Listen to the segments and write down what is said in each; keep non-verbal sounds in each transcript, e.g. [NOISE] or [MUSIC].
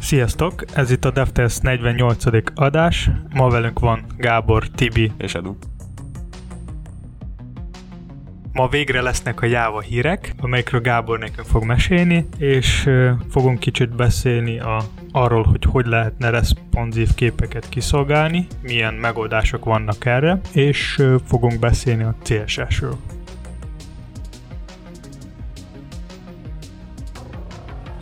Sziasztok! Ez itt a DevTest 48. adás. Ma velünk van Gábor, Tibi és Edu. Ma végre lesznek a Java hírek, amelyekről Gábor nekünk fog mesélni, és fogunk kicsit beszélni a, arról, hogy hogy lehetne responsív képeket kiszolgálni, milyen megoldások vannak erre, és fogunk beszélni a CSS-ről.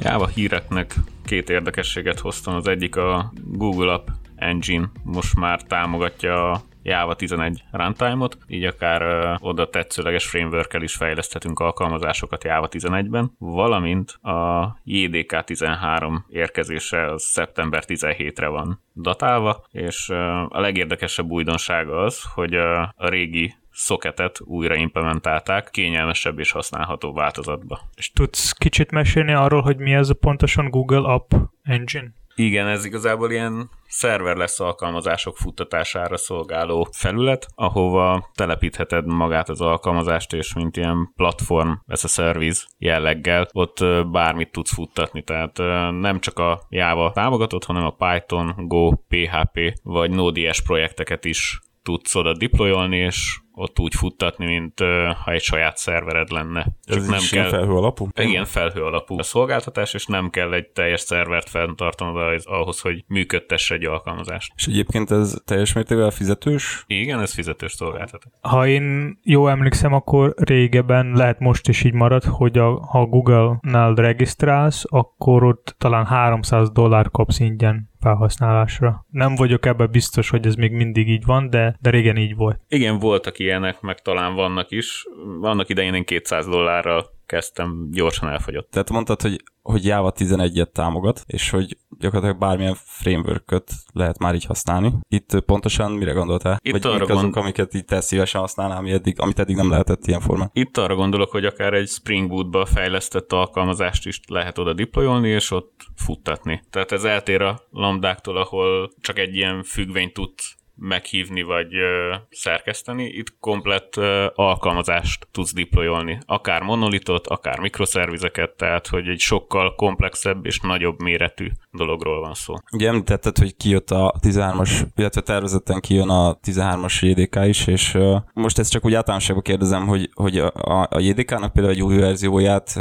Java híreknek két érdekességet hoztam. Az egyik a Google App Engine most már támogatja a Java 11 runtime-ot, így akár ö, oda tetszőleges framework is fejleszthetünk alkalmazásokat Java 11-ben, valamint a JDK 13 érkezése az szeptember 17-re van datálva, és ö, a legérdekesebb újdonsága az, hogy ö, a régi szoketet újra implementálták kényelmesebb és használható változatba. És tudsz kicsit mesélni arról, hogy mi ez a pontosan Google App Engine? Igen, ez igazából ilyen szerver lesz alkalmazások futtatására szolgáló felület, ahova telepítheted magát az alkalmazást, és mint ilyen platform, ez a service jelleggel, ott bármit tudsz futtatni, tehát nem csak a Java támogatott, hanem a Python, Go, PHP vagy Node.js projekteket is tudsz oda deployolni, és ott úgy futtatni, mint ha egy saját szervered lenne. Csak Ez nem kell... felhő alapú? Igen, felhő alapú a szolgáltatás, és nem kell egy teljes szervert fenntartanod ahhoz, hogy működtesse egy alkalmazást. És egyébként ez teljes mértékben fizetős? Igen, ez fizetős szolgáltatás. Ha én jól emlékszem, akkor régebben lehet most is így marad, hogy a, ha Google-nál regisztrálsz, akkor ott talán 300 dollár kapsz ingyen felhasználásra. Nem vagyok ebben biztos, hogy ez még mindig így van, de, de régen így volt. Igen, voltak ilyenek, meg talán vannak is. Vannak idején én 200 dollárral kezdtem, gyorsan elfogyott. Tehát mondtad, hogy, hogy Java 11-et támogat, és hogy gyakorlatilag bármilyen framework lehet már így használni. Itt pontosan mire gondoltál? Itt Vagy arra azok, gond... amiket így te szívesen használnál, ami eddig, amit eddig nem lehetett ilyen formán? Itt arra gondolok, hogy akár egy Spring Boot-ba fejlesztett alkalmazást is lehet oda deployolni, és ott futtatni. Tehát ez eltér a lambdáktól, ahol csak egy ilyen függvényt tudsz meghívni vagy ö, szerkeszteni, itt komplett ö, alkalmazást tudsz deployolni, akár monolitot, akár mikroszervizeket, tehát hogy egy sokkal komplexebb és nagyobb méretű dologról van szó. Ugye említetted, hogy kijött a 13-as, illetve tervezetten kijön a 13-as JDK is, és most ezt csak úgy általánosságban kérdezem, hogy, hogy a, a JDK-nak például egy új verzióját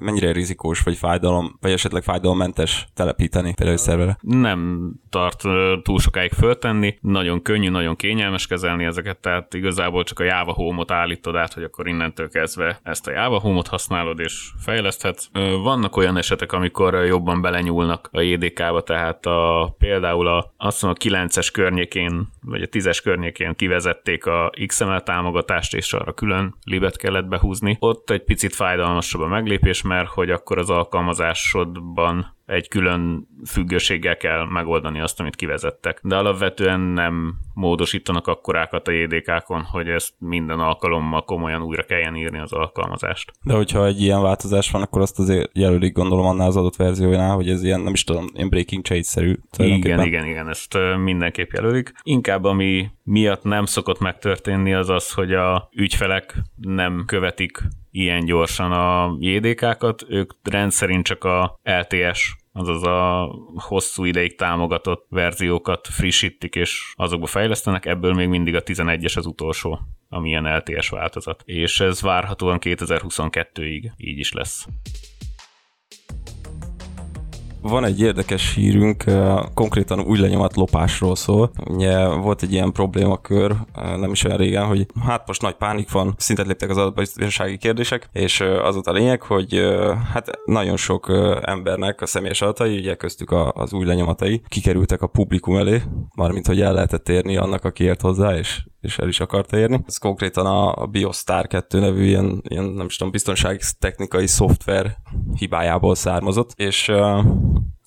mennyire rizikós, vagy fájdalom, vagy esetleg fájdalommentes telepíteni például szerverre? Nem tart uh, túl sokáig föltenni, nagyon könnyű, nagyon kényelmes kezelni ezeket, tehát igazából csak a Java Home-ot állítod át, hogy akkor innentől kezdve ezt a Java Home-ot használod és fejleszthetsz. Vannak olyan esetek, amikor jobban belenyúlnak a JDK-ba, tehát a, például a, azt mondom, a 9-es környékén, vagy a 10-es környékén kivezették a XML támogatást, és arra külön libet kellett behúzni. Ott egy picit fájdalmasabb a meglépés, mert hogy akkor az alkalmazásodban egy külön függőséggel kell megoldani azt, amit kivezettek. De alapvetően nem módosítanak akkorákat a JDK-kon, hogy ezt minden alkalommal komolyan újra kelljen írni az alkalmazást. De hogyha egy ilyen változás van, akkor azt azért jelölik gondolom annál az adott verziójánál, hogy ez ilyen, nem is tudom, ilyen breaking change-szerű. Igen, igen, igen, ezt mindenképp jelölik. Inkább ami miatt nem szokott megtörténni az az, hogy a ügyfelek nem követik ilyen gyorsan a JDK-kat, ők rendszerint csak a LTS azaz a hosszú ideig támogatott verziókat frissítik és azokba fejlesztenek, ebből még mindig a 11-es az utolsó, ami ilyen LTS változat. És ez várhatóan 2022-ig így is lesz. Van egy érdekes hírünk, konkrétan új lenyomat lopásról szól. Ugye volt egy ilyen problémakör, nem is olyan régen, hogy hát most nagy pánik van, szintet léptek az adatbiztonsági kérdések, és az volt a lényeg, hogy hát nagyon sok embernek a személyes adatai, ugye köztük az új lenyomatai, kikerültek a publikum elé, mármint hogy el lehetett érni annak, aki ért hozzá, és és el is akarta érni. Ez konkrétan a, BioStar 2 nevű ilyen, ilyen nem is tudom, biztonsági technikai szoftver hibájából származott, és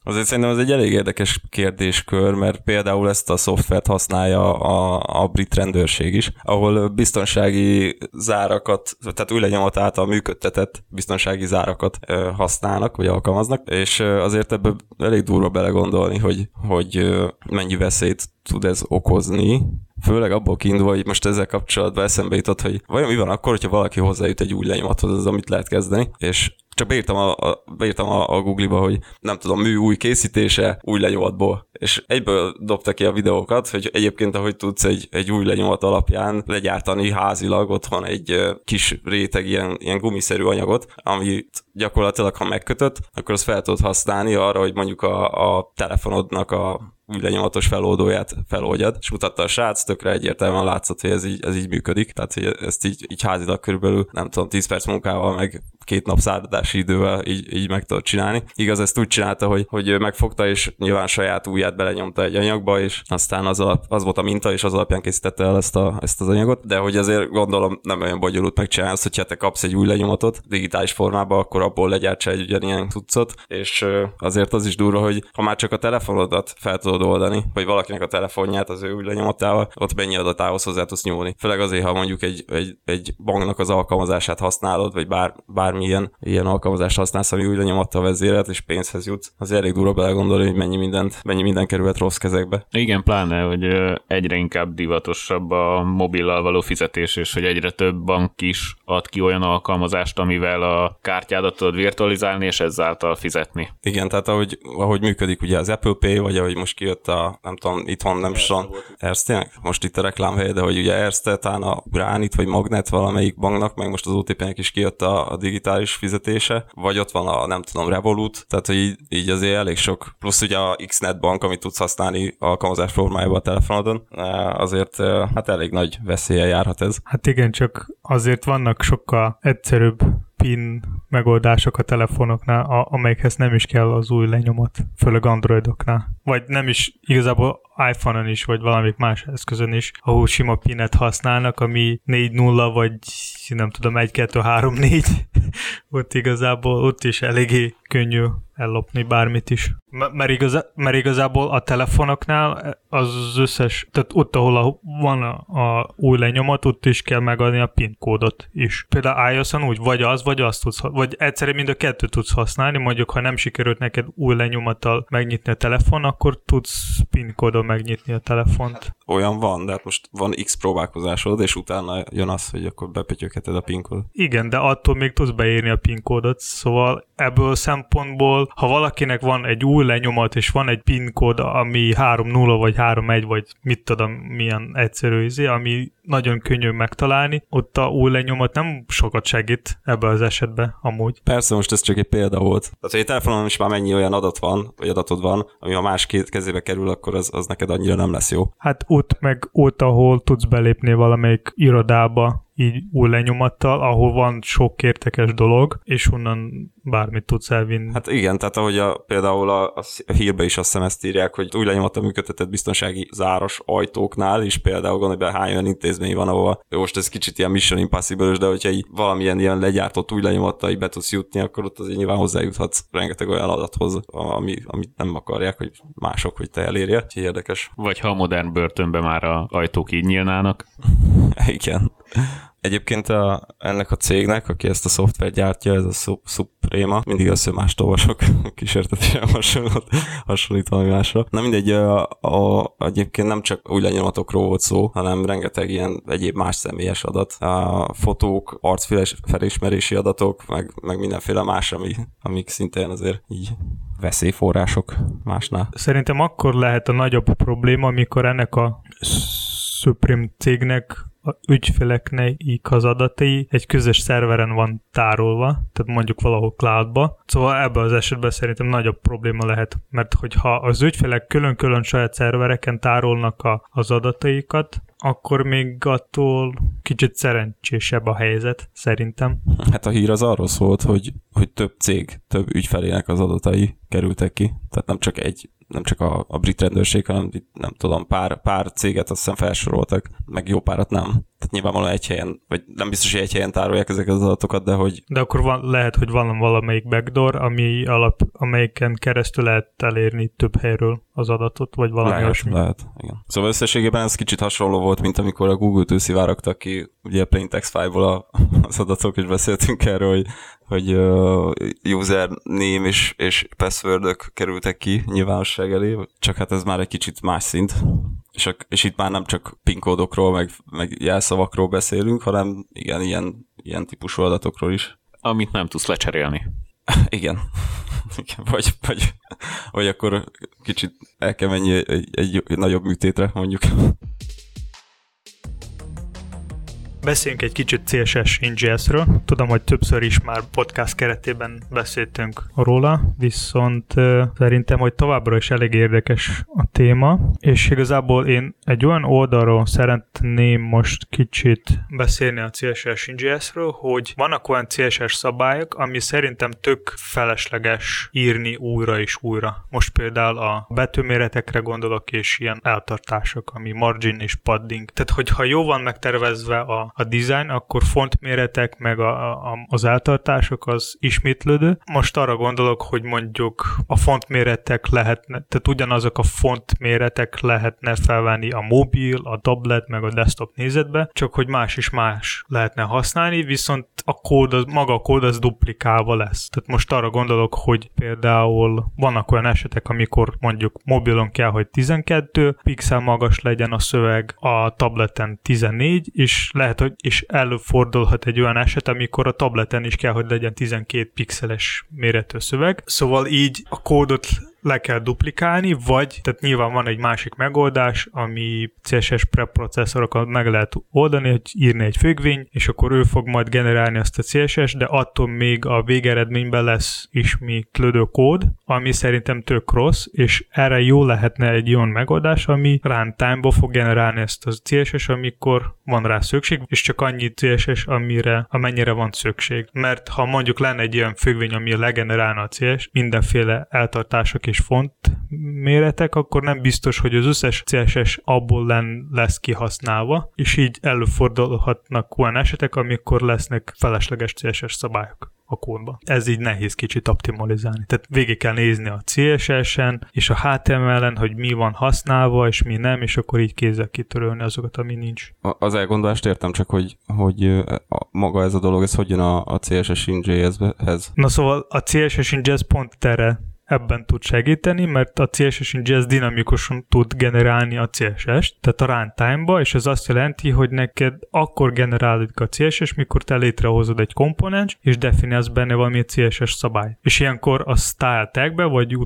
Azért szerintem ez egy elég érdekes kérdéskör, mert például ezt a szoftvert használja a, a brit rendőrség is, ahol biztonsági zárakat, tehát új lenyomat által működtetett biztonsági zárakat használnak, vagy alkalmaznak, és azért ebbe elég durva belegondolni, hogy, hogy mennyi veszélyt tud ez okozni, főleg abból kiindulva, hogy most ezzel kapcsolatban eszembe jutott, hogy vajon mi van akkor, hogyha valaki hozzájut egy új lenyomathoz, az amit lehet kezdeni, és csak beírtam a, a, beírtam a, a Google-ba, hogy nem tudom, mű új készítése, új lenyomatból. És egyből dobta ki a videókat, hogy egyébként ahogy tudsz egy, egy új lenyomat alapján legyártani házilag otthon egy kis réteg ilyen, ilyen gumiszerű anyagot, amit gyakorlatilag ha megkötött, akkor azt fel tudod használni arra, hogy mondjuk a, a telefonodnak a lenyomatos feloldóját feloldjad, és mutatta a srác, tökre egyértelműen látszott, hogy ez így, ez így működik, tehát hogy ezt így, így házilag körülbelül, nem tudom, 10 perc munkával, meg két nap szárdadási idővel így, így meg tudod csinálni. Igaz, ezt úgy csinálta, hogy, hogy megfogta, és nyilván saját ujját belenyomta egy anyagba, és aztán az, alap, az volt a minta, és az alapján készítette el ezt, a, ezt az anyagot, de hogy azért gondolom nem olyan bonyolult megcsinálni azt, hogyha te kapsz egy új lenyomatot digitális formában, akkor abból legyártsa egy ugyanilyen cuccot, és azért az is durva, hogy ha már csak a telefonodat fel tudod oldani, vagy valakinek a telefonját az ő új lenyomatával, ott mennyi adatához hozzá tudsz nyúlni. Főleg azért, ha mondjuk egy, egy, egy banknak az alkalmazását használod, vagy bár, bármilyen ilyen alkalmazást használsz, ami új lenyomattal vezérelt, és pénzhez jutsz, az elég durva belegondolni, hogy mennyi mindent, mennyi minden kerülhet rossz kezekbe. Igen, pláne, hogy egyre inkább divatosabb a mobillal való fizetés, és hogy egyre több bank is ad ki olyan alkalmazást, amivel a kártyádat tudod virtualizálni, és ezáltal fizetni. Igen, tehát ahogy, ahogy működik ugye az Apple Pay, vagy ahogy most kijött a, nem tudom, itthon nem is van, Erste, most itt a reklámhely, de hogy ugye Erste, talán a Granit vagy Magnet valamelyik banknak, meg most az OTP-nek is kijött a, a digitális fizetése, vagy ott van a, nem tudom, Revolut, tehát hogy így, így azért elég sok, plusz ugye a Xnet bank, amit tudsz használni alkalmazás formájában a telefonodon, azért hát elég nagy veszélye járhat ez. Hát igen, csak azért vannak sokkal egyszerűbb PIN megoldások a telefonoknál, a, amelyekhez nem is kell az új lenyomat, főleg Androidoknál. Vagy nem is, igazából iPhone-on is, vagy valamik más eszközön is, ahol sima pinet használnak, ami 4.0 vagy nem tudom, 1, 2, 3, 4. ott igazából ott is eléggé könnyű ellopni bármit is. M- mert, igaz, mert igazából a telefonoknál az összes, tehát ott, ahol a, van a, a új lenyomat, ott is kell megadni a PIN kódot is. Például iOS-on úgy, vagy az, vagy azt tudsz, vagy egyszerűen mind a kettőt tudsz használni, mondjuk ha nem sikerült neked új lenyomattal megnyitni a telefon, akkor tudsz PIN kódon megnyitni a telefont. Olyan van, de hát most van X próbálkozásod, és utána jön az, hogy akkor bepötyögheted a PIN kódot. Igen, de attól még tudsz beírni a PIN kódot, szóval ebből szempontból, ha valakinek van egy új lenyomat, és van egy PIN kód, ami 3.0 vagy 3.1, vagy mit tudom, milyen egyszerű izé, ami nagyon könnyű megtalálni, ott a új lenyomat nem sokat segít ebbe az esetben amúgy. Persze, most ez csak egy példa volt. Tehát, hogy egy telefonon is már mennyi olyan adat van, vagy adatod van, ami a más két kezébe kerül, akkor az, az neked annyira nem lesz jó. Hát ott meg ott, ahol tudsz belépni valamelyik irodába, így új lenyomattal, ahol van sok értekes dolog, és onnan bármit tudsz elvinni. Hát igen, tehát ahogy a, például a, a hírbe is azt hiszem ezt írják, hogy új lenyomattal működtetett biztonsági záros ajtóknál is például gondolj be, hány olyan intézmény van, ahol most ez kicsit ilyen Mission impossible de hogyha így valamilyen ilyen legyártott új lenyomattal így be tudsz jutni, akkor ott azért nyilván hozzájuthatsz rengeteg olyan adathoz, ami, amit nem akarják, hogy mások, hogy te elérje. Úgyhogy érdekes. Vagy ha a modern börtönben már a ajtók így nyílnának. [LAUGHS] igen. Egyébként a, ennek a cégnek, aki ezt a szoftvert gyártja, ez a Suprema, mindig mást olvasok, [LAUGHS] kísértetesen hasonlít, hasonlít valami másra. Na mindegy, a, a, egyébként nem csak új lenyomatokról volt szó, hanem rengeteg ilyen egyéb más személyes adat. A fotók, arcfelismerési adatok, meg, meg mindenféle más, ami, amik szintén azért így veszélyforrások másnál. Szerintem akkor lehet a nagyobb probléma, amikor ennek a Supreme cégnek a ügyfeleknek az adatai egy közös szerveren van tárolva, tehát mondjuk valahol cloudba. Szóval ebben az esetben szerintem nagyobb probléma lehet, mert hogyha az ügyfelek külön-külön saját szervereken tárolnak a, az adataikat, akkor még attól kicsit szerencsésebb a helyzet, szerintem. Hát a hír az arról szólt, hogy, hogy több cég, több ügyfelének az adatai kerültek ki. Tehát nem csak egy nem csak a, a brit rendőrség, hanem nem tudom, pár, pár céget azt hiszem felsoroltak, meg jó párat nem. Tehát nyilvánvalóan egy helyen, vagy nem biztos, hogy egy helyen tárolják ezeket az adatokat, de hogy... De akkor van, lehet, hogy van valamelyik backdoor, ami alap, amelyiken keresztül lehet elérni több helyről az adatot, vagy valami lehet, olyasmi. Lehet, igen. Szóval összességében ez kicsit hasonló volt, mint amikor a Google-től szivárogtak ki ugye a Plaintext file-ból az adatok, és beszéltünk erről, hogy hogy uh, username és, és passwordök kerültek ki nyilvánosság elé, csak hát ez már egy kicsit más szint. És, a, és itt már nem csak PIN kódokról, meg, meg jelszavakról beszélünk, hanem igen, ilyen, ilyen típusú adatokról is. Amit nem tudsz lecserélni. [LAUGHS] Igen. [LAUGHS] Igen. Vagy, vagy, vagy akkor kicsit el kell menni egy, egy nagyobb műtétre, mondjuk. Beszéljünk egy kicsit CSS ings-ről. Tudom, hogy többször is már podcast keretében beszéltünk róla, viszont szerintem, hogy továbbra is elég érdekes a téma, és igazából én egy olyan oldalról szeretném most kicsit beszélni a CSS ings-ről, hogy vannak olyan CSS szabályok, ami szerintem tök felesleges írni újra és újra. Most például a betűméretekre gondolok, és ilyen eltartások, ami margin és padding. Tehát, hogyha jó van megtervezve a a design, akkor fontméretek meg a, a, az eltartások az ismétlődő. Most arra gondolok, hogy mondjuk a fontméretek lehetne, tehát ugyanazok a fontméretek lehetne felvenni a mobil, a tablet meg a desktop nézetbe, csak hogy más is más lehetne használni, viszont a kód, az, maga a kód az duplikálva lesz. Tehát most arra gondolok, hogy például vannak olyan esetek, amikor mondjuk mobilon kell, hogy 12 pixel magas legyen a szöveg, a tableten 14, és lehet, hogy és előfordulhat egy olyan eset, amikor a tableten is kell, hogy legyen 12 pixeles méretű szöveg. Szóval így a kódot le kell duplikálni, vagy, tehát nyilván van egy másik megoldás, ami CSS preprocesszorokat meg lehet oldani, hogy írni egy függvény, és akkor ő fog majd generálni azt a CSS, de attól még a végeredményben lesz ismétlődő kód, ami szerintem tök rossz, és erre jó lehetne egy olyan megoldás, ami runtime-ba fog generálni ezt a CSS, amikor van rá szükség, és csak annyi CSS, amire, amennyire van szükség. Mert ha mondjuk lenne egy ilyen függvény, ami legenerálna a CSS, mindenféle eltartások és font méretek, akkor nem biztos, hogy az összes CSS abból len, lesz kihasználva, és így előfordulhatnak olyan esetek, amikor lesznek felesleges CSS szabályok a kódba. Ez így nehéz kicsit optimalizálni. Tehát végig kell nézni a CSS-en és a HTML-en, hogy mi van használva, és mi nem, és akkor így kézzel kitörölni azokat, ami nincs. Az elgondolást értem, csak hogy, hogy maga ez a dolog, ez hogy jön a, a CSS in JS-hez? Na szóval a CSS in JS pont erre ebben tud segíteni, mert a CSS Ingest dinamikusan tud generálni a CSS-t, tehát a runtime-ba, és ez azt jelenti, hogy neked akkor generálódik a CSS, mikor te létrehozod egy komponens, és definiálsz benne valami CSS szabály. És ilyenkor a style tagbe, vagy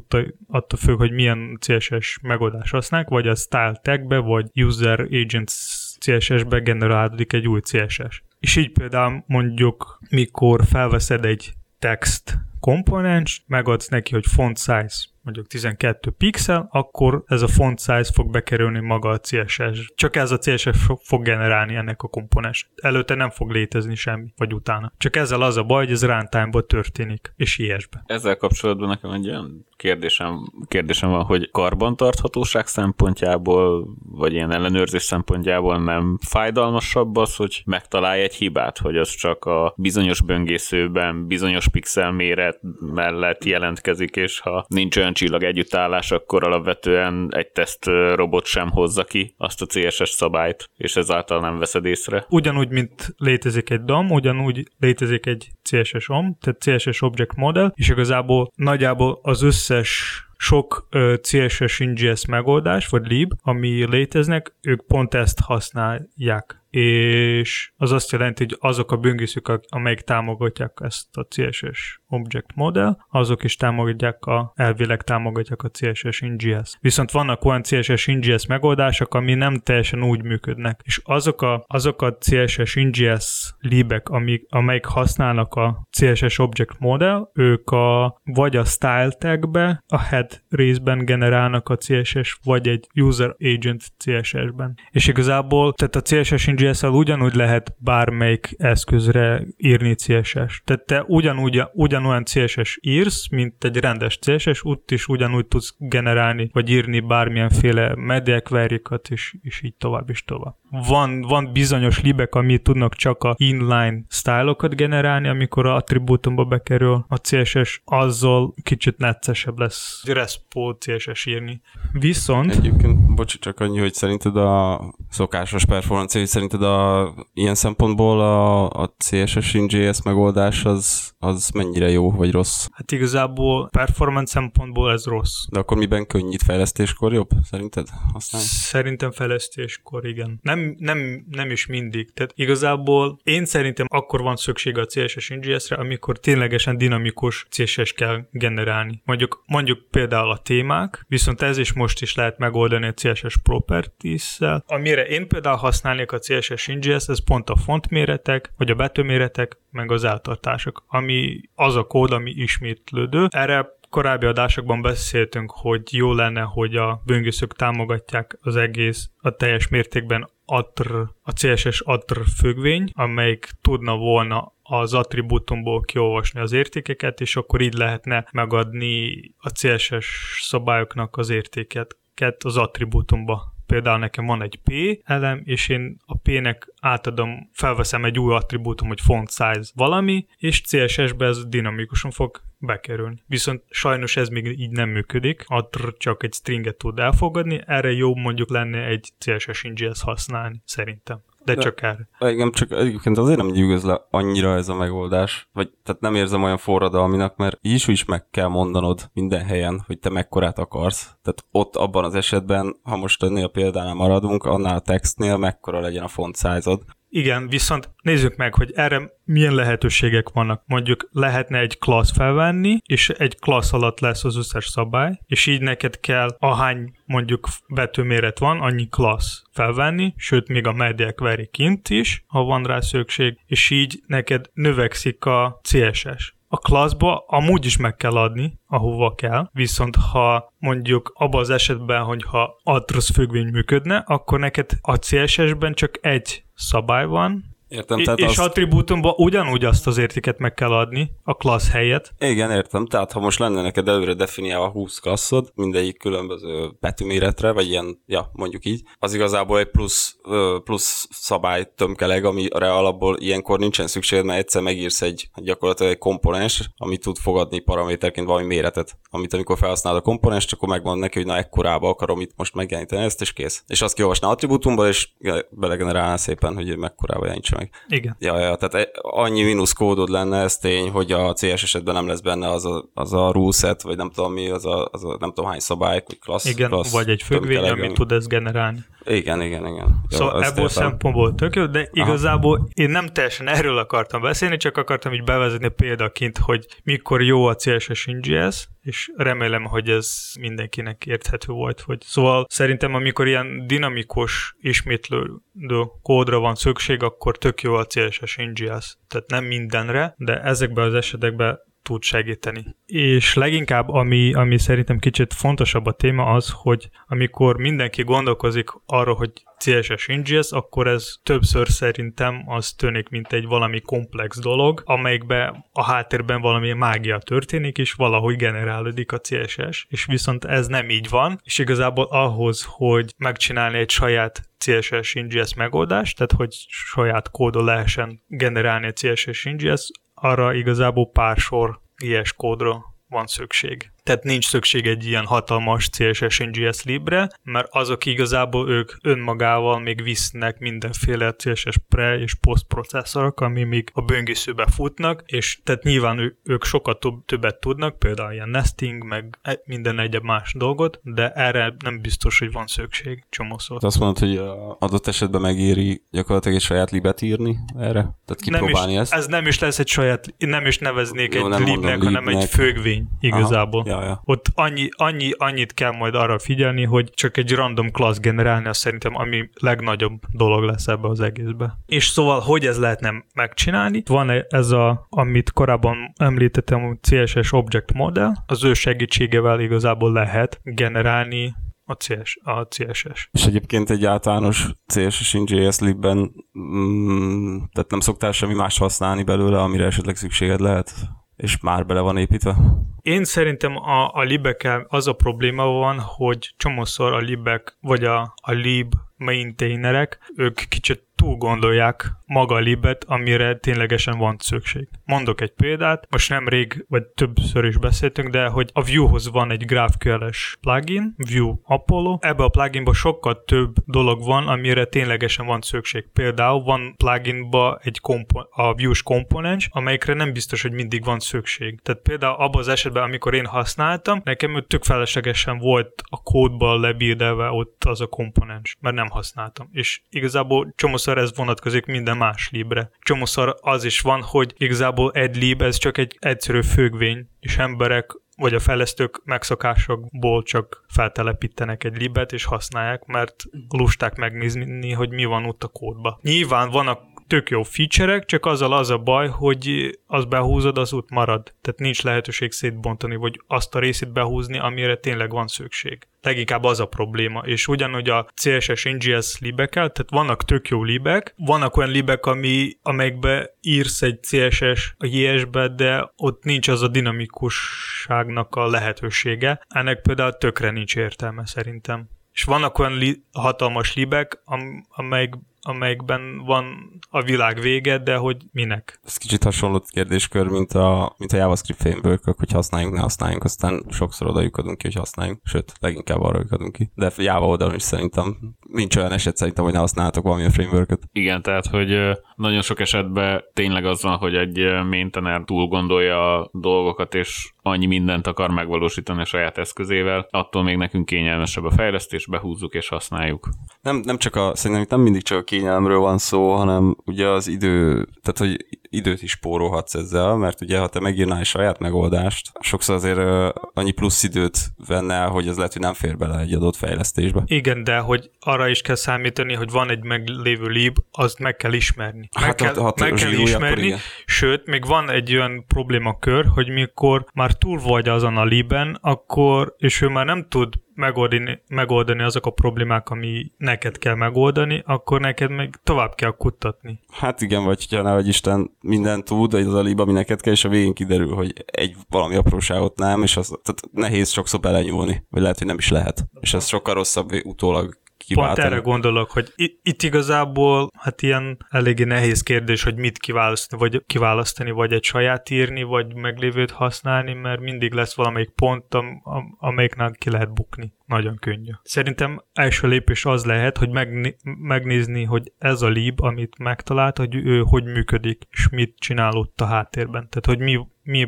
attól függ, hogy milyen CSS megoldás használják, vagy a style tagbe, vagy user agents CSS-be generálódik egy új CSS. És így például mondjuk, mikor felveszed egy text komponens, megadsz neki, hogy font size mondjuk 12 pixel, akkor ez a font size fog bekerülni maga a CSS. Csak ez a CSS fog generálni ennek a komponens. Előtte nem fog létezni semmi, vagy utána. Csak ezzel az a baj, hogy ez runtime-ban történik, és ilyesbe. Ezzel kapcsolatban nekem egy olyan kérdésem, kérdésem van, hogy karbantarthatóság szempontjából, vagy ilyen ellenőrzés szempontjából nem fájdalmasabb az, hogy megtalálj egy hibát, hogy az csak a bizonyos böngészőben, bizonyos pixel méret mellett jelentkezik, és ha nincs olyan csillag együttállás, akkor alapvetően egy teszt robot sem hozza ki azt a CSS szabályt, és ezáltal nem veszed észre. Ugyanúgy, mint létezik egy DOM, ugyanúgy létezik egy CSS OM, tehát CSS Object Model, és igazából nagyjából az összes sok uh, CSS ingest megoldás, vagy lib, ami léteznek, ők pont ezt használják és az azt jelenti, hogy azok a böngészők, amelyek támogatják ezt a CSS Object Model, azok is támogatják a, elvileg támogatják a CSS InGS. Viszont vannak olyan CSS InGS megoldások, ami nem teljesen úgy működnek, és azok a, azok a CSS InGS libek, amik, amelyek használnak a CSS Object Model, ők a, vagy a style tagbe, a head részben generálnak a CSS, vagy egy user agent CSS-ben. És igazából, tehát a CSS InGS-el ugyanúgy lehet bármelyik eszközre írni CSS. Tehát te ugyanúgy, ugyan ugyanolyan CSS írsz, mint egy rendes CSS, ott is ugyanúgy tudsz generálni, vagy írni bármilyenféle media query és, és így tovább is tovább. Van, van bizonyos libek, ami tudnak csak a inline stylokat generálni, amikor a attribútumba bekerül a CSS, azzal kicsit neccesebb lesz Respo CSS írni. Viszont... Egyébként, bocs, csak annyi, hogy szerinted a szokásos performance, hogy szerinted szerinted a, ilyen szempontból a, a CSS in JS megoldás az, az mennyire jó vagy rossz? Hát igazából performance szempontból ez rossz. De akkor miben könnyít fejlesztéskor jobb, szerinted használni? Szerintem fejlesztéskor igen. Nem, nem, nem is mindig. Tehát igazából én szerintem akkor van szükség a CSS in JS-re, amikor ténylegesen dinamikus CSS kell generálni. Mondjuk, mondjuk például a témák, viszont ez is most is lehet megoldani a CSS properties-szel. Amire én például használnék a CSS in JS, ez pont a fontméretek, vagy a betűméretek, meg az eltartások, ami az a kód, ami ismétlődő. Erre korábbi adásokban beszéltünk, hogy jó lenne, hogy a böngészők támogatják az egész a teljes mértékben atr, a CSS atr függvény, amelyik tudna volna az attribútumból kiolvasni az értékeket, és akkor így lehetne megadni a CSS szabályoknak az értéket az attribútumba például nekem van egy P elem, és én a P-nek átadom, felveszem egy új attribútum, hogy font size valami, és CSS-be ez dinamikusan fog bekerülni. Viszont sajnos ez még így nem működik, attr csak egy stringet tud elfogadni, erre jobb mondjuk lenne egy CSS ingest használni, szerintem. De, de csak erre. Igen, csak egyébként azért nem gyűgöz le annyira ez a megoldás, vagy tehát nem érzem olyan forradalminak, mert így is, is meg kell mondanod minden helyen, hogy te mekkorát akarsz. Tehát ott abban az esetben, ha most ennél a példánál maradunk, annál a textnél mekkora legyen a font size igen, viszont nézzük meg, hogy erre milyen lehetőségek vannak. Mondjuk lehetne egy klassz felvenni, és egy klassz alatt lesz az összes szabály, és így neked kell ahány mondjuk betűméret van, annyi klassz felvenni, sőt még a media query kint is, ha van rá szükség, és így neked növekszik a CSS a klasszba amúgy is meg kell adni, ahova kell, viszont ha mondjuk abban az esetben, hogy ha Atrosz függvény működne, akkor neked a CSS-ben csak egy szabály van, Értem, tehát és az... attribútumban ugyanúgy azt az értéket meg kell adni, a klassz helyet. Igen, értem. Tehát ha most lenne neked előre definiálva 20 klasszod, mindegyik különböző betűméretre, vagy ilyen, ja, mondjuk így, az igazából egy plusz, plusz szabály tömkeleg, amire alapból ilyenkor nincsen szükség, mert egyszer megírsz egy gyakorlatilag egy komponens, ami tud fogadni paraméterként valami méretet, amit amikor felhasználod a komponens, akkor megmond neki, hogy na ekkorába akarom itt most megjeleníteni ezt, és kész. És azt kiolvasná attribútumból, és belegenerálná szépen, hogy mekkorába jelentse meg. Igen. Ja, ja, tehát annyi mínusz kódod lenne, ez tény, hogy a CS esetben nem lesz benne az a, az a set, vagy nem tudom mi, az a, az a nem tudom hány szabály, vagy klassz. Igen, klassz, vagy egy függvény, amit tud ezt generálni. Igen, igen, igen. Jó, szóval ebből értem. szempontból tök jó, de igazából Aha. én nem teljesen erről akartam beszélni, csak akartam így bevezetni példaként, hogy mikor jó a CSS in JS, és remélem, hogy ez mindenkinek érthető volt. Hogy szóval szerintem, amikor ilyen dinamikus, ismétlődő kódra van szükség, akkor tök jó a CSS in JS. Tehát nem mindenre, de ezekben az esetekben tud segíteni. És leginkább, ami, ami szerintem kicsit fontosabb a téma az, hogy amikor mindenki gondolkozik arról, hogy CSS ingest, akkor ez többször szerintem az tűnik, mint egy valami komplex dolog, amelyikben a háttérben valami mágia történik, és valahogy generálódik a CSS, és viszont ez nem így van, és igazából ahhoz, hogy megcsinálni egy saját CSS ingest megoldást, tehát hogy saját kódol lehessen generálni a CSS ingest, arra igazából pár sor ilyes kódra van szükség tehát nincs szükség egy ilyen hatalmas CSS NGS libre, mert azok igazából ők önmagával még visznek mindenféle CSS pre és post processzorok, ami még a böngészőbe futnak, és tehát nyilván ő, ők sokat több, többet tudnak, például ilyen nesting, meg e, minden egyéb más dolgot, de erre nem biztos, hogy van szükség csomószor. Azt mondod, hogy adott esetben megéri gyakorlatilag egy saját libet írni erre? Tehát kipróbálni nem is, ezt? Ez nem is lesz egy saját, nem is neveznék Jó, egy libnek, hanem egy főgvény igazából. Aha, ja, ja. Ott annyi, annyi, annyit kell majd arra figyelni, hogy csak egy random class generálni, azt szerintem ami legnagyobb dolog lesz ebbe az egészbe. És szóval, hogy ez lehetne megcsinálni? Van ez a, amit korábban említettem, a CSS Object Model, az ő segítségevel igazából lehet generálni a, CS, a CSS. És egyébként egy általános CSS in JS libben mm, tehát nem szoktál semmi más használni belőle, amire esetleg szükséged lehet? És már bele van építve? Én szerintem a, a libekkel az a probléma van, hogy csomószor a libek, vagy a, a lib maintainerek, ők kicsit túl gondolják maga a libet, amire ténylegesen van szükség. Mondok egy példát, most nemrég, vagy többször is beszéltünk, de hogy a Vue-hoz van egy GraphQL-es plugin, Vue Apollo. Ebbe a pluginba sokkal több dolog van, amire ténylegesen van szükség. Például van pluginba egy kompo- a Vue-s komponens, amelyikre nem biztos, hogy mindig van szükség. Tehát például abban az esetben, amikor én használtam, nekem tök feleslegesen volt a kódban lebírdelve ott az a komponens, mert nem használtam. És igazából csomószor ez vonatkozik minden más libre. Csomószor az is van, hogy igazából egy lib, ez csak egy egyszerű függvény, és emberek vagy a fejlesztők megszokásokból csak feltelepítenek egy libet és használják, mert lusták megnézni, hogy mi van ott a kódba. Nyilván vannak tök jó feature csak azzal az a baj, hogy az behúzod, az út marad. Tehát nincs lehetőség szétbontani, vagy azt a részét behúzni, amire tényleg van szükség. Leginkább az a probléma. És ugyanúgy a CSS NGS libekkel, tehát vannak tök jó libek, vannak olyan libek, ami, amelyekbe írsz egy CSS a JS-be, de ott nincs az a dinamikusságnak a lehetősége. Ennek például tökre nincs értelme szerintem. És vannak olyan li- hatalmas libek, am- amelyek amelyikben van a világ vége, de hogy minek? Ez kicsit hasonló kérdéskör, mint a, mint a JavaScript framework hogy használjunk, ne használjunk, aztán sokszor oda lyukadunk ki, hogy használjunk, sőt, leginkább arra lyukadunk ki. De Java oldalon is szerintem nincs olyan eset szerintem, hogy ne használhatok valamilyen framework Igen, tehát, hogy nagyon sok esetben tényleg az van, hogy egy maintainer túl gondolja a dolgokat, és annyi mindent akar megvalósítani a saját eszközével, attól még nekünk kényelmesebb a fejlesztés, behúzzuk és használjuk. Nem, nem csak a, szerintem itt nem mindig csak a kényelemről van szó, hanem ugye az idő, tehát hogy időt is spórolhatsz ezzel, mert ugye ha te megírnál egy saját megoldást, sokszor azért uh, annyi plusz időt venne el, hogy az lehet, hogy nem fér bele egy adott fejlesztésbe. Igen, de hogy arra is kell számítani, hogy van egy meglévő lib, azt meg kell ismerni. Meg Hát, kell, ha- meg kell akkor ismerni, sőt, még van egy olyan problémakör, hogy mikor már túl vagy azon a liben, akkor, és ő már nem tud megoldani, megoldani azok a problémák, ami neked kell megoldani, akkor neked meg tovább kell kutatni. Hát igen, vagy hogyha nehogy Isten minden tud, az a liba, ami neked kell, és a végén kiderül, hogy egy valami apróságot nem, és az tehát nehéz sokszor belenyúlni, vagy lehet, hogy nem is lehet. És ez sokkal rosszabb utólag Pont kiváltani. erre gondolok, hogy itt igazából hát ilyen eléggé nehéz kérdés, hogy mit kiválasztani, vagy kiválasztani, vagy egy saját írni, vagy meglévőt használni, mert mindig lesz valamelyik pont, am- am- amelyiknál ki lehet bukni. Nagyon könnyű. Szerintem első lépés az lehet, hogy megné- megnézni, hogy ez a lib, amit megtalált, hogy ő hogy működik, és mit csinál ott a háttérben. Tehát, hogy mi, mi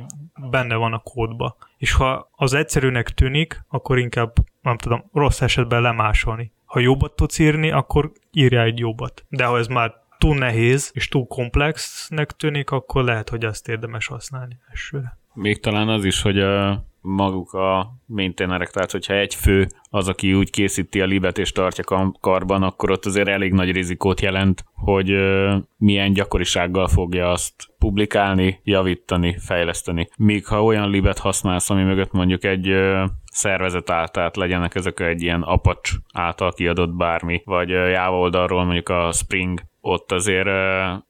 benne van a kódba. És ha az egyszerűnek tűnik, akkor inkább, nem tudom, rossz esetben lemásolni. Ha jobbat tudsz írni, akkor írjál egy jobbat. De ha ez már túl nehéz és túl komplexnek tűnik, akkor lehet, hogy azt érdemes használni elsőre. Még talán az is, hogy a maguk a maintainerek, tehát hogyha egy fő az, aki úgy készíti a libet és tartja karban, akkor ott azért elég nagy rizikót jelent, hogy milyen gyakorisággal fogja azt publikálni, javítani, fejleszteni. Míg ha olyan libet használsz, ami mögött mondjuk egy szervezet tehát legyenek ezek egy ilyen Apache által kiadott bármi, vagy Java oldalról mondjuk a Spring ott azért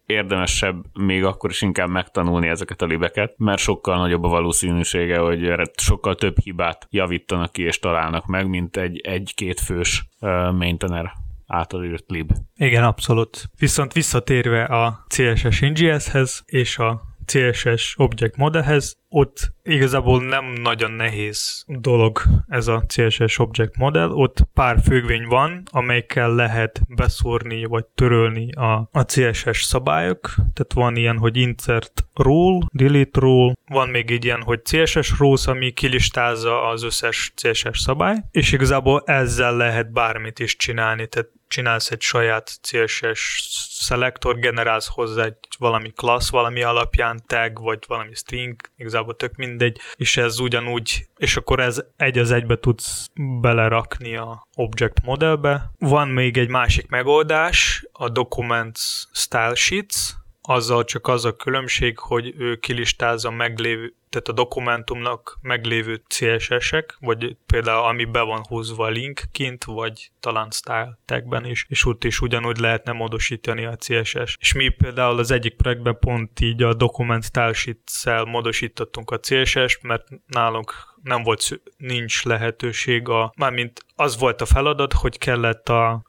érdemesebb még akkor is inkább megtanulni ezeket a libeket, mert sokkal nagyobb a valószínűsége, hogy erre sokkal több hibát javítanak ki és találnak meg, mint egy egy-két fős maintainer által írt lib. Igen, abszolút. Viszont visszatérve a CSS NGS-hez és a CSS Object Modelhez, ott igazából nem nagyon nehéz dolog ez a CSS Object Model, ott pár függvény van, amelyekkel lehet beszórni vagy törölni a, a CSS szabályok, tehát van ilyen, hogy insert rule, delete rule, van még egy ilyen, hogy CSS rules, ami kilistázza az összes CSS szabály, és igazából ezzel lehet bármit is csinálni, tehát csinálsz egy saját CSS szelektor, generálsz hozzá egy valami class valami alapján, tag, vagy valami string, igazából tök mindegy, és ez ugyanúgy, és akkor ez egy az egybe tudsz belerakni a object modellbe. Van még egy másik megoldás, a Documents Style Sheets, azzal csak az a különbség, hogy ő kilistázza meglévő, tehát a dokumentumnak meglévő CSS-ek, vagy például ami be van húzva a link kint, vagy talán style tagben is, és ott is ugyanúgy lehetne módosítani a CSS. És mi például az egyik projektben pont így a document style sheet-szel módosítottunk a CSS-t, mert nálunk nem volt, nincs lehetőség a, mármint az volt a feladat, hogy kellett a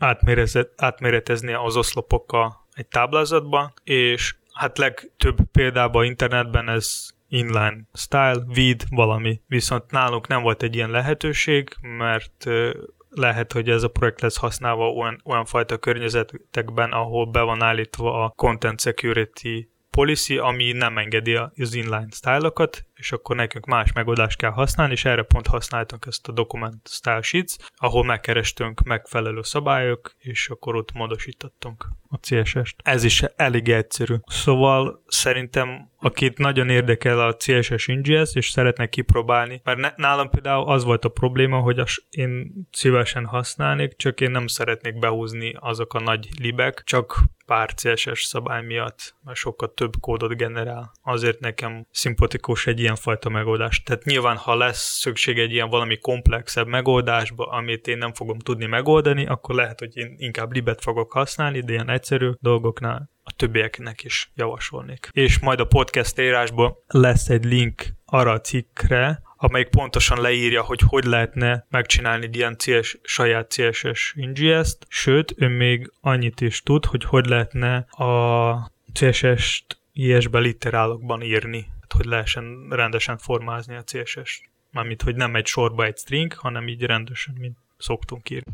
átméretezni az oszlopok a egy táblázatba, és hát legtöbb példában internetben ez inline style, vid, valami. Viszont nálunk nem volt egy ilyen lehetőség, mert lehet, hogy ez a projekt lesz használva olyan, olyan fajta környezetekben, ahol be van állítva a content security policy, ami nem engedi az inline style-okat, és akkor nekünk más megoldást kell használni, és erre pont használtunk ezt a document style sheets, ahol megkerestünk megfelelő szabályok, és akkor ott módosítottunk a CSS-t. Ez is elég egyszerű. Szóval szerintem akit nagyon érdekel a CSS ingest, és szeretne kipróbálni, mert nálam például az volt a probléma, hogy az én szívesen használnék, csak én nem szeretnék behúzni azok a nagy libek, csak pár CSS szabály miatt, mert sokkal több kódot generál. Azért nekem szimpatikus egy ilyenfajta megoldás. Tehát nyilván, ha lesz szükség egy ilyen valami komplexebb megoldásba, amit én nem fogom tudni megoldani, akkor lehet, hogy én inkább libet fogok használni, de ilyen egyszerű dolgoknál a többieknek is javasolnék. És majd a podcast írásban lesz egy link arra a cikkre, amelyik pontosan leírja, hogy hogy lehetne megcsinálni ilyen CS, saját CSS ingest, sőt, ő még annyit is tud, hogy hogy lehetne a CSS-t IS-be literálokban írni, hogy lehessen rendesen formázni a CSS-t. Mármint, hogy nem egy sorba egy string, hanem így rendesen, mint szoktunk írni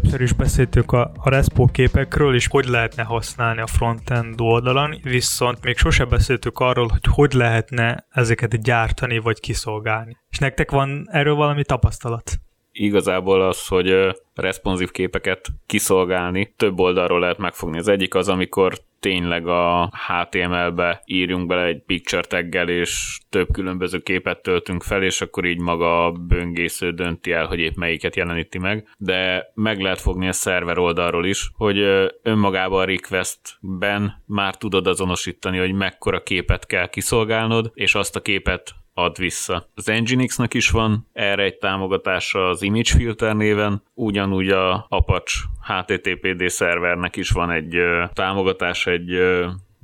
többször is beszéltük a, a Respo képekről, és hogy lehetne használni a frontend oldalon, viszont még sose beszéltük arról, hogy hogy lehetne ezeket gyártani vagy kiszolgálni. És nektek van erről valami tapasztalat? Igazából az, hogy responsív képeket kiszolgálni, több oldalról lehet megfogni. Az egyik az, amikor tényleg a HTML-be írjunk bele egy picture taggel, és több különböző képet töltünk fel, és akkor így maga a böngésző dönti el, hogy épp melyiket jeleníti meg, de meg lehet fogni a szerver oldalról is, hogy önmagában a requestben már tudod azonosítani, hogy mekkora képet kell kiszolgálnod, és azt a képet ad vissza. Az Nginx-nek is van erre egy támogatása az Image Filter néven, ugyanúgy a Apache HTTPD szervernek is van egy támogatása egy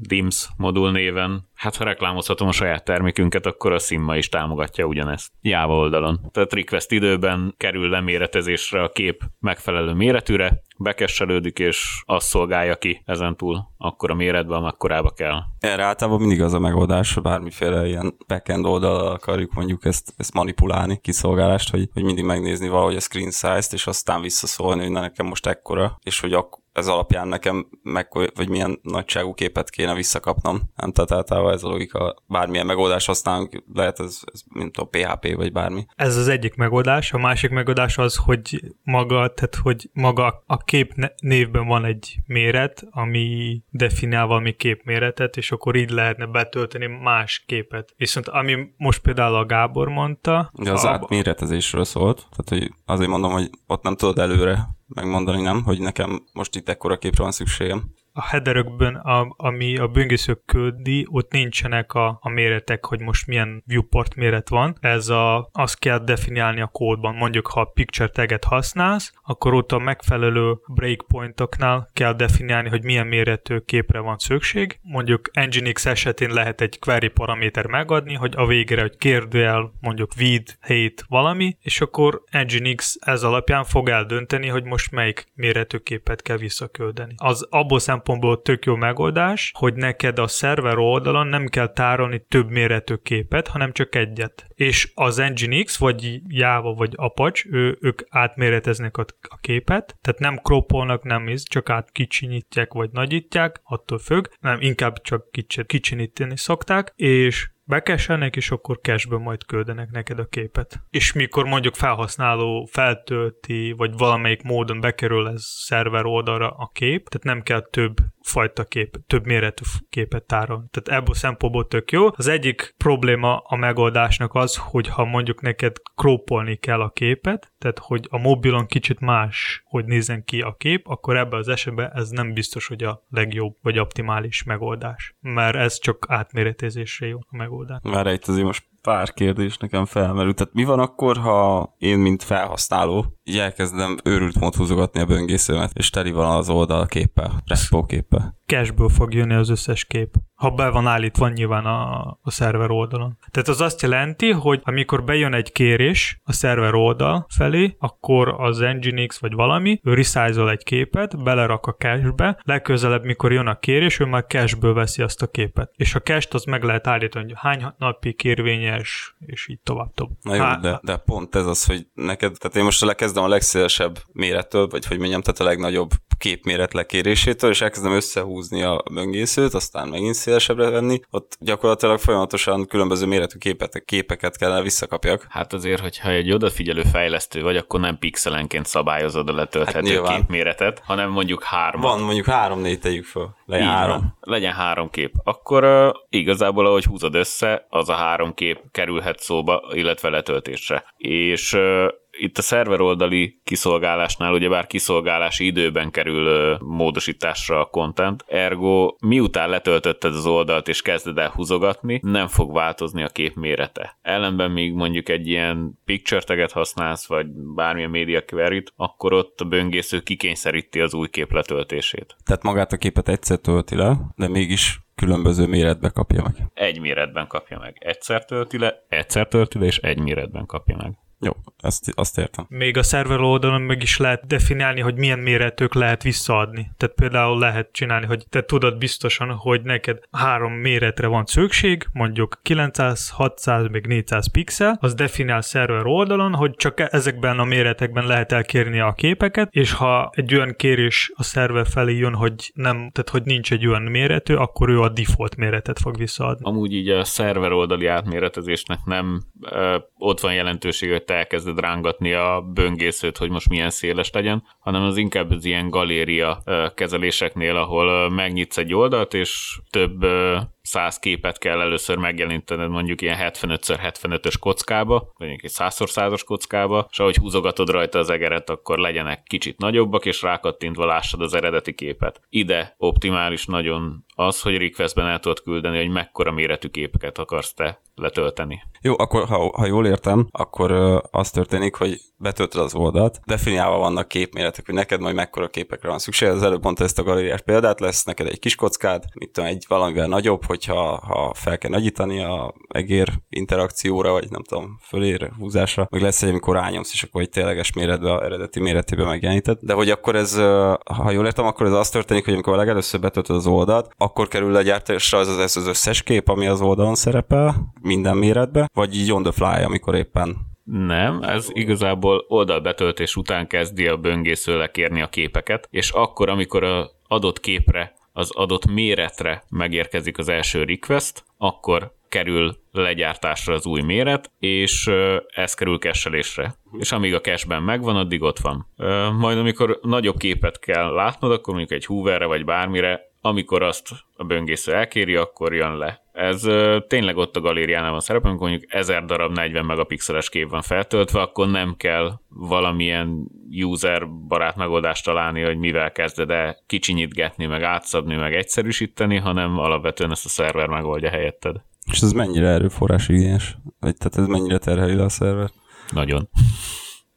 DIMS modul néven. Hát ha reklámozhatom a saját termékünket, akkor a Simma is támogatja ugyanezt. Java oldalon. Tehát request időben kerül leméretezésre a kép megfelelő méretűre, bekesselődik, és azt szolgálja ki ezentúl akkor a méretben, amekkorába kell. Erre általában mindig az a megoldás, hogy bármiféle ilyen backend oldal akarjuk mondjuk ezt, ezt manipulálni, kiszolgálást, hogy, hogy mindig megnézni valahogy a screen size-t, és aztán visszaszólni, hogy na nekem most ekkora, és hogy ak- ez alapján nekem meg, vagy milyen nagyságú képet kéne visszakapnom. Nem, tehát általában ez a logika, bármilyen megoldás használunk, lehet ez, ez mint a PHP vagy bármi. Ez az egyik megoldás, a másik megoldás az, hogy maga, tehát hogy maga a kép névben van egy méret, ami definiál valami képméretet, és akkor így lehetne betölteni más képet. Viszont ami most például a Gábor mondta... De az a... átméretezésről szólt, tehát hogy azért mondom, hogy ott nem tudod előre megmondani, nem, hogy nekem most itt ekkora képre van szükségem a headerökben, a, ami a böngészők küldi, ott nincsenek a, a méretek, hogy most milyen viewport méret van. Ez a, azt kell definiálni a kódban. Mondjuk, ha a picture taget használsz, akkor ott a megfelelő breakpointoknál kell definiálni, hogy milyen méretű képre van szükség. Mondjuk Nginx esetén lehet egy query paraméter megadni, hogy a végére, hogy kérdőjel mondjuk vid, hate valami, és akkor Nginx ez alapján fog eldönteni, hogy most melyik méretű képet kell visszaküldeni. Az abból szempontból tök jó megoldás, hogy neked a szerver oldalon nem kell tárolni több méretű képet, hanem csak egyet. És az Nginx, vagy Java, vagy Apache, ő, ők átméreteznek a, a képet, tehát nem kropolnak, nem is, csak át vagy nagyítják, attól függ, nem, inkább csak kicsit kicsinyíteni szokták, és bekeselnek, és akkor cashből majd küldenek neked a képet. És mikor mondjuk felhasználó feltölti, vagy valamelyik módon bekerül ez szerver oldalra a kép, tehát nem kell több fajta kép, több méretű képet tárolni. Tehát ebből szempontból tök jó. Az egyik probléma a megoldásnak az, hogy ha mondjuk neked krópolni kell a képet, tehát hogy a mobilon kicsit más, hogy nézzen ki a kép, akkor ebben az esetben ez nem biztos, hogy a legjobb vagy optimális megoldás. Mert ez csak átméretezésre jó a megoldás. Már itt azért most pár kérdés nekem felmerült. Tehát mi van akkor, ha én, mint felhasználó, így elkezdem őrült mód húzogatni a böngészőmet, és teli van az oldal képpel, képpel? Cashből fog jönni az összes kép. ha be van állítva nyilván a, a szerver oldalon. Tehát az azt jelenti, hogy amikor bejön egy kérés a szerver oldal felé, akkor az Nginx vagy valami, ő resize egy képet, belerak a cache-be, legközelebb, mikor jön a kérés, ő már cache-ből veszi azt a képet. És a cache az meg lehet állítani, hogy hány napi kérvényes, és így tovább. tovább. Na jó, Há- de, de pont ez az, hogy neked, tehát én most lekezdem a legszélesebb mérettől, vagy hogy mondjam, tehát a legnagyobb képméret lekérésétől, és elkezdem összehúzni a böngészőt, aztán megint szélesebbre venni, ott gyakorlatilag folyamatosan különböző méretű képet, képeket kellene visszakapjak. Hát azért, hogyha egy odafigyelő fejlesztő vagy, akkor nem pixelenként szabályozod a letölthető hát képméretet, hanem mondjuk három. Van, mondjuk három-négy tegyük föl. Legyen Így három. Van. Legyen három kép. Akkor uh, igazából, ahogy húzod össze, az a három kép kerülhet szóba, illetve letöltésre. És uh, itt a szerver oldali kiszolgálásnál ugyebár kiszolgálási időben kerül módosításra a content, ergo miután letöltötted az oldalt és kezded el húzogatni, nem fog változni a kép mérete. Ellenben még mondjuk egy ilyen picture taget használsz, vagy bármilyen média query akkor ott a böngésző kikényszeríti az új kép letöltését. Tehát magát a képet egyszer tölti le, de mégis különböző méretbe kapja meg. Egy méretben kapja meg. Egyszer tölti le, egyszer tölti le, és egy méretben kapja meg. Jó, azt, azt értem. Még a szerver oldalon meg is lehet definiálni, hogy milyen méretök lehet visszaadni. Tehát például lehet csinálni, hogy te tudod biztosan, hogy neked három méretre van szükség, mondjuk 900, 600, még 400 pixel, az definiál szerver oldalon, hogy csak ezekben a méretekben lehet elkérni a képeket, és ha egy olyan kérés a szerver felé jön, hogy nem, tehát hogy nincs egy olyan méretű, akkor ő a default méretet fog visszaadni. Amúgy így a szerver oldali átméretezésnek nem ö, ott van jelentőség, hogy te elkezded rángatni a böngészőt, hogy most milyen széles legyen, hanem az inkább az ilyen galéria kezeléseknél, ahol megnyitsz egy oldalt, és több száz képet kell először megjelentened mondjuk ilyen 75x75-ös kockába, vagy egy 100x100-as kockába, és ahogy húzogatod rajta az egeret, akkor legyenek kicsit nagyobbak, és rákattintva lássad az eredeti képet. Ide optimális nagyon az, hogy requestben el tudod küldeni, hogy mekkora méretű képeket akarsz te letölteni. Jó, akkor ha, ha jól értem, akkor az történik, hogy betöltöd az oldalt, definiálva vannak képméretek, hogy neked majd mekkora képekre van szükség. Az előbb mondta ezt a galériás példát, lesz neked egy kis kockád, mit tudom, egy valamivel nagyobb, hogyha ha fel kell nagyítani a egér interakcióra, vagy nem tudom, fölére, húzásra, meg lesz egy, amikor rányomsz, és akkor egy tényleges méretbe, a eredeti méretében megjeleníted. De hogy akkor ez, ha jól értem, akkor ez az történik, hogy amikor a legelőször betöltöd az oldalt, akkor kerül legyártásra az, az, az összes kép, ami az oldalon szerepel, minden méretbe, vagy így on the fly, amikor éppen nem, ez igazából oldalbetöltés után kezdi a böngésző lekérni a képeket, és akkor, amikor az adott képre, az adott méretre megérkezik az első request, akkor kerül legyártásra az új méret, és ez kerül kesselésre. És amíg a cashben megvan, addig ott van. Majd amikor nagyobb képet kell látnod, akkor mondjuk egy hooverre vagy bármire, amikor azt a böngésző elkéri, akkor jön le. Ez ö, tényleg ott a galériánál van szerepel, amikor mondjuk 1000 darab 40 megapixeles kép van feltöltve, akkor nem kell valamilyen user barát megoldást találni, hogy mivel kezded el kicsinyitgetni, meg átszabni, meg egyszerűsíteni, hanem alapvetően ezt a szerver megoldja helyetted. És ez mennyire erőforrás igényes? Vagy tehát ez mennyire terheli le a szerver? Nagyon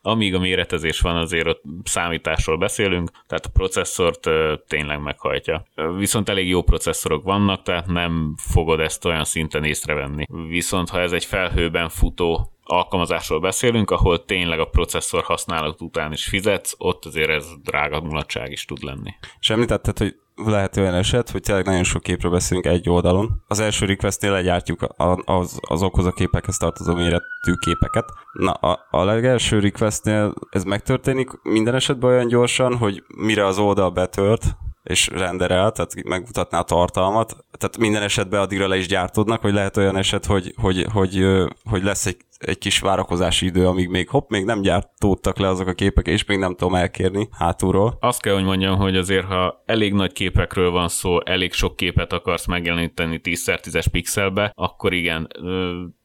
amíg a méretezés van, azért ott számításról beszélünk, tehát a processzort tényleg meghajtja. Viszont elég jó processzorok vannak, tehát nem fogod ezt olyan szinten észrevenni. Viszont ha ez egy felhőben futó alkalmazásról beszélünk, ahol tényleg a processzor használat után is fizetsz, ott azért ez drága mulatság is tud lenni. És említetted, hogy lehet olyan eset, hogy tényleg nagyon sok képről beszélünk egy oldalon. Az első requestnél legyártjuk az, azokhoz a képekhez tartozó méretű képeket. Na, a, a legelső requestnél ez megtörténik minden esetben olyan gyorsan, hogy mire az oldal betört, és renderel, tehát megmutatná a tartalmat. Tehát minden esetben addigra le is gyártódnak, hogy lehet olyan eset, hogy, hogy, hogy, hogy lesz egy egy kis várakozási idő, amíg még hopp, még nem gyártódtak le azok a képek, és még nem tudom elkérni hátulról. Azt kell, hogy mondjam, hogy azért, ha elég nagy képekről van szó, elég sok képet akarsz megjeleníteni 10x10-es pixelbe, akkor igen,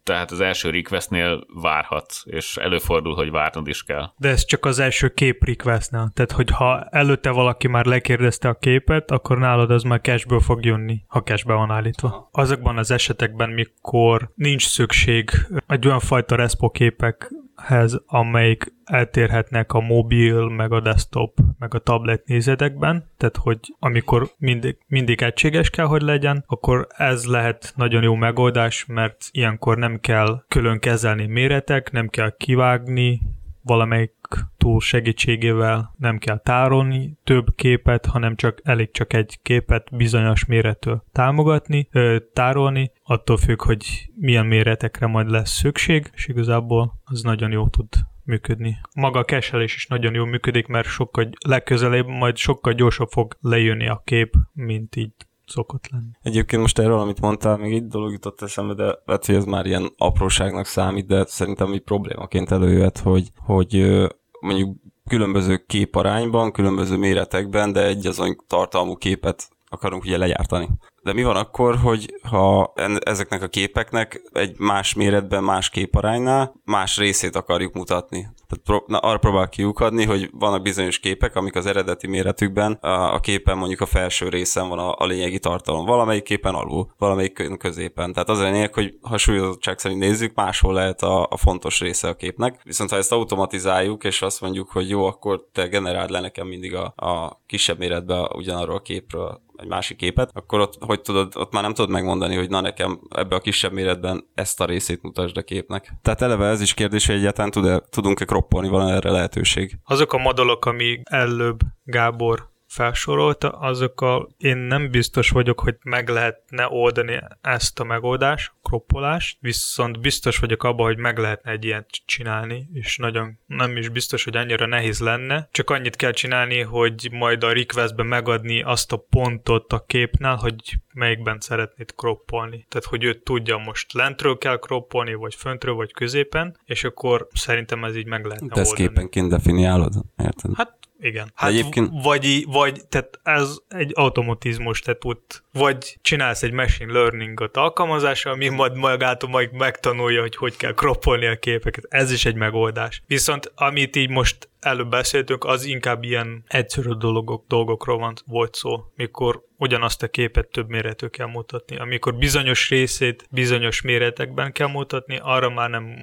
tehát az első requestnél várhatsz, és előfordul, hogy várnod is kell. De ez csak az első kép requestnél. Tehát, hogyha előtte valaki már lekérdezte a képet, akkor nálad az már cashből fog jönni, ha cashbe van állítva. Azokban az esetekben, mikor nincs szükség egy olyan fajta respo képek nézetekhez, amelyik eltérhetnek a mobil, meg a desktop, meg a tablet nézetekben, tehát hogy amikor mindig, mindig egységes kell, hogy legyen, akkor ez lehet nagyon jó megoldás, mert ilyenkor nem kell külön kezelni méretek, nem kell kivágni, valamelyik túl segítségével nem kell tárolni több képet, hanem csak elég csak egy képet bizonyos méretől támogatni, tárolni, attól függ, hogy milyen méretekre majd lesz szükség, és igazából az nagyon jó tud működni. Maga a keselés is nagyon jól működik, mert sokkal legközelebb majd sokkal gyorsabb fog lejönni a kép, mint így szokott lenni. Egyébként most erről, amit mondtál, még egy dolog jutott eszembe, de lehet, hogy ez már ilyen apróságnak számít, de szerintem így problémaként előjött, hogy, hogy mondjuk különböző képarányban, különböző méretekben, de egy azon tartalmú képet akarunk ugye legyártani. De mi van akkor, hogy ha ezeknek a képeknek egy más méretben, más képaránynál más részét akarjuk mutatni? Tehát pro, na, arra próbál kiukadni, hogy vannak bizonyos képek, amik az eredeti méretükben a, a képen mondjuk a felső részen van a, a lényegi tartalom, valamelyik képen alul, valamelyik középen. Tehát az a lényeg, hogy ha súlyozottság szerint nézzük, máshol lehet a, a fontos része a képnek. Viszont ha ezt automatizáljuk, és azt mondjuk, hogy jó, akkor te generáld le nekem mindig a, a kisebb méretben ugyanarról a képről egy másik képet, akkor ott, hogy tudod, ott már nem tudod megmondani, hogy na nekem ebbe a kisebb méretben ezt a részét mutasd a képnek. Tehát eleve ez is kérdés, hogy egyáltalán tud-e, tudunk-e kroppolni, van erre lehetőség. Azok a modolok, ami előbb Gábor felsorolta, azokkal én nem biztos vagyok, hogy meg lehetne oldani ezt a megoldást, kroppolást, viszont biztos vagyok abban, hogy meg lehetne egy ilyet csinálni, és nagyon nem is biztos, hogy annyira nehéz lenne. Csak annyit kell csinálni, hogy majd a requestben megadni azt a pontot a képnál, hogy melyikben szeretnéd kroppolni. Tehát, hogy ő tudja, most lentről kell kroppolni, vagy föntről, vagy középen, és akkor szerintem ez így meg lehetne De ezt oldani. képenként definiálod, érted? Hát igen. Hát egyébként... vagy, vagy, tehát ez egy automatizmus, tehát ott vagy csinálsz egy machine learningot alkalmazással, ami majd magától majd megtanulja, hogy hogy kell kroppolni a képeket. Ez is egy megoldás. Viszont amit így most előbb beszéltünk, az inkább ilyen egyszerű dolgok, dolgokról van, volt szó, mikor ugyanazt a képet több méretű kell mutatni. Amikor bizonyos részét bizonyos méretekben kell mutatni, arra már nem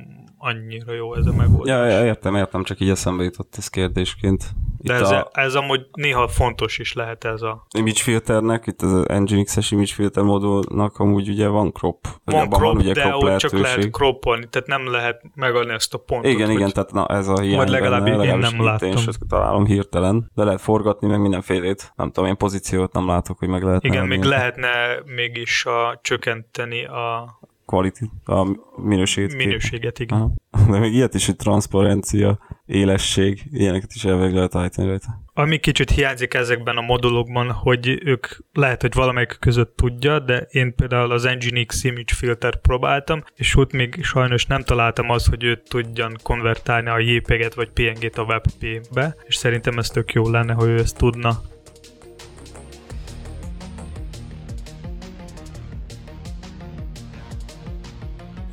annyira jó ez a megoldás. Ja, ja értem, értem, csak így eszembe jutott ez kérdésként. Itt De ez, a... ez amúgy néha fontos is lehet ez a... Image filternek, itt az Nginx-es image filter modulnak amúgy ugye van crop. Van crop, van ugye de crop ott csak lehet croppolni, tehát nem lehet megadni ezt a pontot. Igen, igen, tehát na ez a hiány Vagy legalább benne, én nem láttam. Én találom hirtelen, de lehet forgatni meg mindenfélét. Nem tudom, én pozíciót nem látok, hogy meg lehet. Igen, még lehetne mégis a, csökkenteni a quality, a minőséget. Minőséget, igen. Aha. [LAUGHS] De még ilyet is, hogy transzparencia, élesség, ilyeneket is elveg lehet állítani rajta. Ami kicsit hiányzik ezekben a modulokban, hogy ők lehet, hogy valamelyik között tudja, de én például az Nginx Image Filter próbáltam, és ott még sajnos nem találtam azt, hogy őt tudjan konvertálni a JPG-et vagy PNG-t a WebP-be, és szerintem ez tök jó lenne, hogy ő ezt tudna.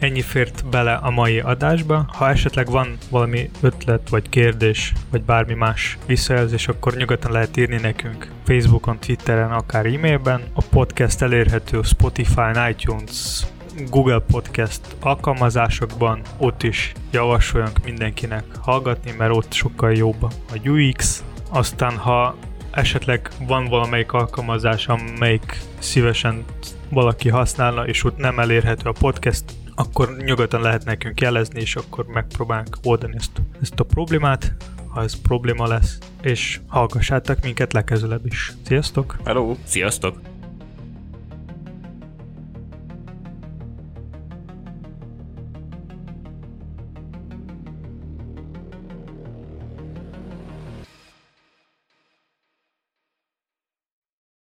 Ennyi fért bele a mai adásba. Ha esetleg van valami ötlet, vagy kérdés, vagy bármi más visszajelzés, akkor nyugodtan lehet írni nekünk Facebookon, Twitteren, akár e-mailben. A podcast elérhető Spotify, iTunes, Google Podcast alkalmazásokban, ott is javasoljunk mindenkinek hallgatni, mert ott sokkal jobb a UX. Aztán, ha esetleg van valamelyik alkalmazás, amelyik szívesen valaki használna, és ott nem elérhető a podcast, akkor nyugodtan lehet nekünk jelezni, és akkor megpróbálunk oldani ezt, ezt a problémát, ha ez probléma lesz, és hallgassátok minket legközelebb is. Sziasztok! Hello! Sziasztok!